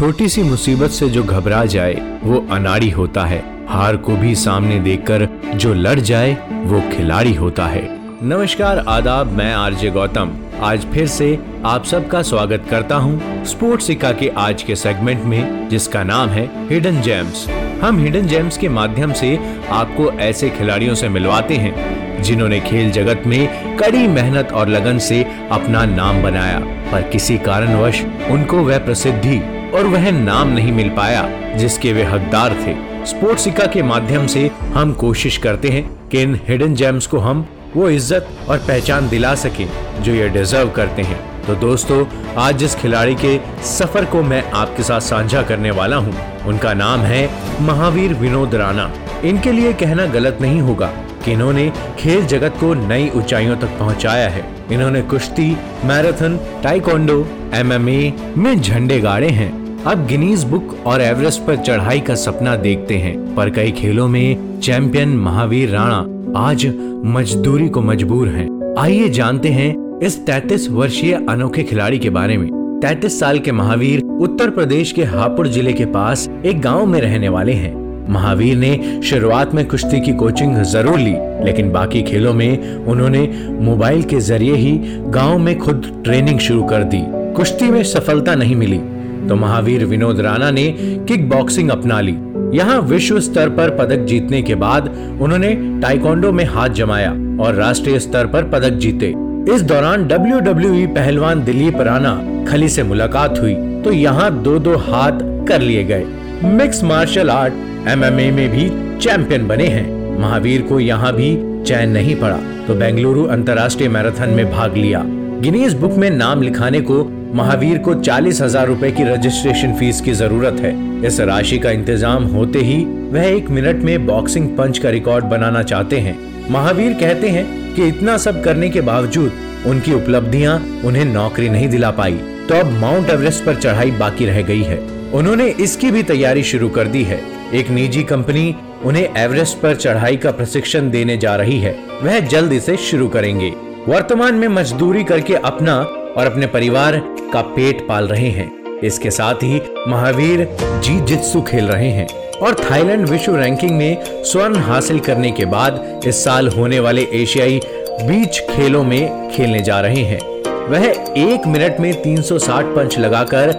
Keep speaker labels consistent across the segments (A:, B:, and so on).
A: छोटी सी मुसीबत से जो घबरा जाए, वो अनाड़ी होता है। हार को भी सामने देखकर जो लड़ जाए, वो खिलाड़ी होता है। नमस्कार, आदाब, मैं आरजे गौतम। आज फिर से आप सबका स्वागत करता हूँ स्पोर्ट्स सिक्का के आज के सेगमेंट में, जिसका नाम है हिडन जेम्स। हम हिडन जेम्स के माध्यम से आपको ऐसे खिलाड़ियों से मिलवाते हैं, जिन्होंने खेल जगत में कड़ी मेहनत और लगन से अपना नाम बनाया। पर किसी कारणवश उनको वह प्रसिद्धि और वह नाम नहीं मिल पाया, जिसके वे हकदार थे। स्पोर्ट्स सिक्का के माध्यम से हम कोशिश करते हैं कि इन हिडन जेम्स को हम वो इज़्ज़त और पहचान दिला सके जो ये डिजर्व करते हैं। तो दोस्तों, आज जिस खिलाड़ी के सफ़र को मैं आपके साथ साझा करने वाला हूँ, उनका नाम है महावीर विनोद राणा। इनके लिए कहना गलत नहीं होगा कि इन्होंने खेल जगत को नई ऊंचाइयों तक पहुँचाया है। इन्होंने कुश्ती, मैराथन टाइकोंडो एमएमए में झंडे गाड़े हैं। अब गिनीज बुक और एवरेस्ट पर चढ़ाई का सपना देखते हैं। पर कई खेलों में चैंपियन महावीर राणा आज मजदूरी को मजबूर हैं। आइए जानते हैं इस 33 वर्षीय अनोखे खिलाड़ी के बारे में। 33 साल के महावीर उत्तर प्रदेश के हापुड़ ज़िले के पास एक गाँव में रहने वाले हैं। महावीर ने शुरुआत में कुश्ती की कोचिंग ज़रूर ली, लेकिन बाकी खेलों में उन्होंने मोबाइल के ज़रिए ही गाँव में खुद ट्रेनिंग शुरू कर दी। कुश्ती में सफलता नहीं मिली। तो महावीर विनोद राणा ने किक बॉक्सिंग अपना ली। यहाँ विश्व स्तर पर पदक जीतने के बाद उन्होंने टाइकोंडो में हाथ जमाया और राष्ट्रीय स्तर पर पदक जीते। इस दौरान डब्ल्यू डब्ल्यू पहलवान दिलीप राणा खली से मुलाकात हुई तो यहाँ दो दो हाथ कर लिए गए। मिक्स मार्शल आर्ट, एमएमए में भी चैंपियन बने हैं। महावीर को यहाँ भी चैन नहीं पड़ा तो बेंगलुरु अंतर्राष्ट्रीय मैराथन में भाग लिया। गिनीज बुक में नाम लिखाने को महावीर को चालीस हज़ार रूपए की रजिस्ट्रेशन फ़ीस की ज़रूरत है। इस राशि का इंतज़ाम होते ही वह एक मिनट में बॉक्सिंग पंच का रिकॉर्ड बनाना चाहते हैं। महावीर कहते हैं कि इतना सब करने के बावजूद उनकी उपलब्धियाँ उन्हें नौकरी नहीं दिला पाई। तो अब माउंट एवरेस्ट पर चढ़ाई बाकी रह गई है। उन्होंने इसकी भी तैयारी शुरू कर दी है। एक निजी कंपनी उन्हें एवरेस्ट पर चढ़ाई का प्रशिक्षण देने जा रही है। वह जल्द इसे शुरू करेंगे। वर्तमान में मजदूरी करके अपना और अपने परिवार का पेट पाल रहे हैं। इसके साथ ही महावीर जी जित्सु खेल रहे हैं और थाईलैंड विश्व रैंकिंग में स्वर्ण हासिल करने के बाद इस साल होने वाले एशियाई बीच खेलों में खेलने जा रहे हैं। वह एक मिनट में 360 पंच लगाकर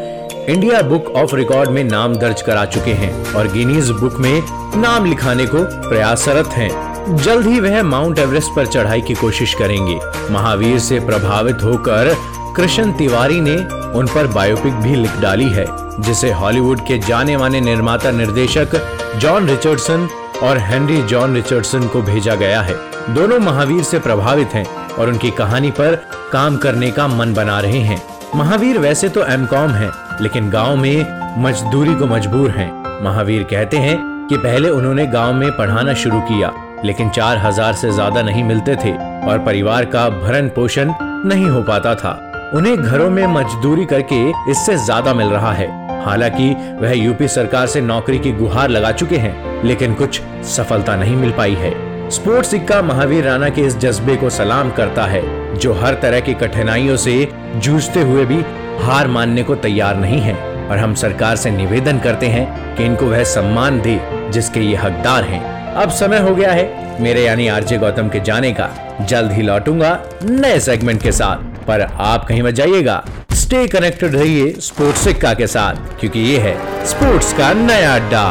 A: इंडिया बुक ऑफ़ रिकॉर्ड में नाम दर्ज करा चुके हैं और गिनीज बुक में नाम लिखाने को प्रयासरत हैं। जल्द ही वह माउंट एवरेस्ट पर चढ़ाई की कोशिश करेंगे। महावीर से प्रभावित होकर कृष्ण तिवारी ने उन पर बायोपिक भी लिख डाली है, जिसे हॉलीवुड के जाने माने निर्माता निर्देशक जॉन रिचर्डसन और हेनरी जॉन रिचर्डसन को भेजा गया है। दोनों महावीर से प्रभावित हैं और उनकी कहानी पर काम करने का मन बना रहे हैं। महावीर वैसे तो एम कॉम है, लेकिन गाँव में मजदूरी को मजबूर है। महावीर कहते हैं कि पहले उन्होंने गाँव में पढ़ाना शुरू किया, लेकिन चार हज़ार से ज़्यादा नहीं मिलते थे और परिवार का भरण पोषण नहीं हो पाता था। उन्हें घरों में मजदूरी करके इससे ज़्यादा मिल रहा है। हालाँकि, वह यूपी सरकार से नौकरी की गुहार लगा चुके हैं, लेकिन कुछ सफलता नहीं मिल पाई है। स्पोर्ट्स सिक्का महावीर राणा के इस जज्बे को सलाम करता है, जो हर तरह की कठिनाइयों से जूझते हुए भी हार मानने को तैयार नहीं है। और हम सरकार से निवेदन करते हैं कि इनको वह सम्मान दे, जिसके ये हकदार हैं। अब समय हो गया है, मेरे यानी आरजे गौतम के जाने का। जल्द ही लौटूँगा नए सेगमेंट के साथ। पर आप कहीं मत जाइएगा। स्टे कनेक्टेड रहिए स्पोर्ट्स सिक्का के साथ, क्योंकि ये है स्पोर्ट्स का नया अड्डा